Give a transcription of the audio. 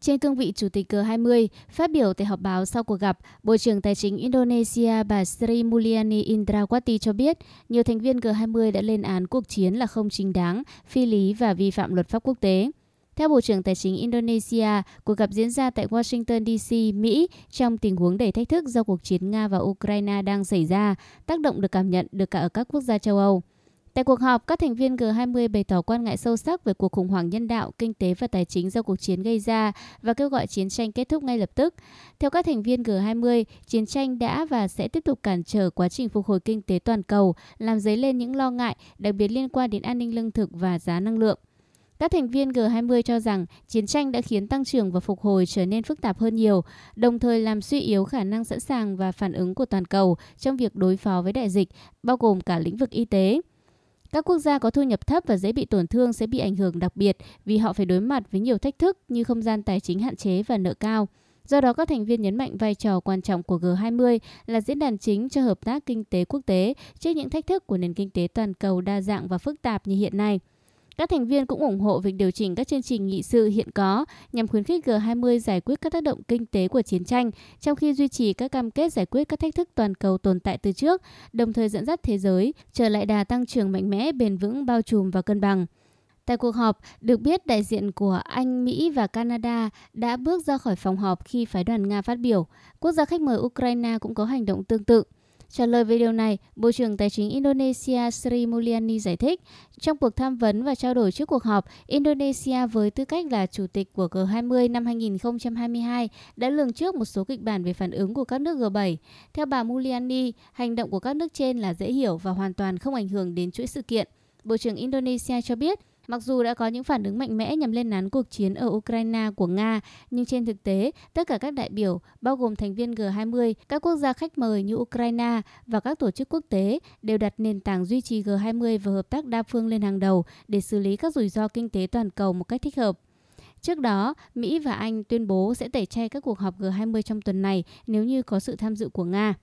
Trên cương vị Chủ tịch G20, phát biểu tại họp báo sau cuộc gặp, Bộ trưởng Tài chính Indonesia bà Sri Mulyani Indrawati cho biết nhiều thành viên G20 đã lên án cuộc chiến là không chính đáng, phi lý và vi phạm luật pháp quốc tế. Theo Bộ trưởng Tài chính Indonesia, cuộc gặp diễn ra tại Washington DC, Mỹ trong tình huống đầy thách thức do cuộc chiến Nga và Ukraine đang xảy ra, tác động được cảm nhận được cả ở các quốc gia châu Âu. Tại cuộc họp, các thành viên G20 bày tỏ quan ngại sâu sắc về cuộc khủng hoảng nhân đạo, kinh tế và tài chính do cuộc chiến gây ra và kêu gọi chiến tranh kết thúc ngay lập tức. Theo các thành viên G20, chiến tranh đã và sẽ tiếp tục cản trở quá trình phục hồi kinh tế toàn cầu, làm dấy lên những lo ngại, đặc biệt liên quan đến an ninh lương thực và giá năng lượng. Các thành viên G20 cho rằng chiến tranh đã khiến tăng trưởng và phục hồi trở nên phức tạp hơn nhiều, đồng thời làm suy yếu khả năng sẵn sàng và phản ứng của toàn cầu trong việc đối phó với đại dịch, bao gồm cả lĩnh vực y tế. Các quốc gia có thu nhập thấp và dễ bị tổn thương sẽ bị ảnh hưởng đặc biệt vì họ phải đối mặt với nhiều thách thức như không gian tài chính hạn chế và nợ cao. Do đó, các thành viên nhấn mạnh vai trò quan trọng của G20 là diễn đàn chính cho hợp tác kinh tế quốc tế trước những thách thức của nền kinh tế toàn cầu đa dạng và phức tạp như hiện nay. Các thành viên cũng ủng hộ việc điều chỉnh các chương trình nghị sự hiện có nhằm khuyến khích G20 giải quyết các tác động kinh tế của chiến tranh, trong khi duy trì các cam kết giải quyết các thách thức toàn cầu tồn tại từ trước, đồng thời dẫn dắt thế giới trở lại đà tăng trưởng mạnh mẽ, bền vững, bao trùm và cân bằng. Tại cuộc họp, được biết đại diện của Anh, Mỹ và Canada đã bước ra khỏi phòng họp khi phái đoàn Nga phát biểu. Quốc gia khách mời Ukraine cũng có hành động tương tự. Trả lời về điều này, Bộ trưởng Tài chính Indonesia Sri Mulyani giải thích, trong cuộc tham vấn và trao đổi trước cuộc họp, Indonesia với tư cách là chủ tịch của G20 năm 2022 đã lường trước một số kịch bản về phản ứng của các nước G7. Theo bà Mulyani, hành động của các nước trên là dễ hiểu và hoàn toàn không ảnh hưởng đến chuỗi sự kiện. Bộ trưởng Indonesia cho biết, Mặc dù đã có những phản ứng mạnh mẽ nhằm lên án cuộc chiến ở Ukraine của Nga, nhưng trên thực tế, tất cả các đại biểu, bao gồm thành viên G20, các quốc gia khách mời như Ukraine và các tổ chức quốc tế đều đặt nền tảng duy trì G20 và hợp tác đa phương lên hàng đầu để xử lý các rủi ro kinh tế toàn cầu một cách thích hợp. Trước đó, Mỹ và Anh tuyên bố sẽ tẩy chay các cuộc họp G20 trong tuần này nếu như có sự tham dự của Nga.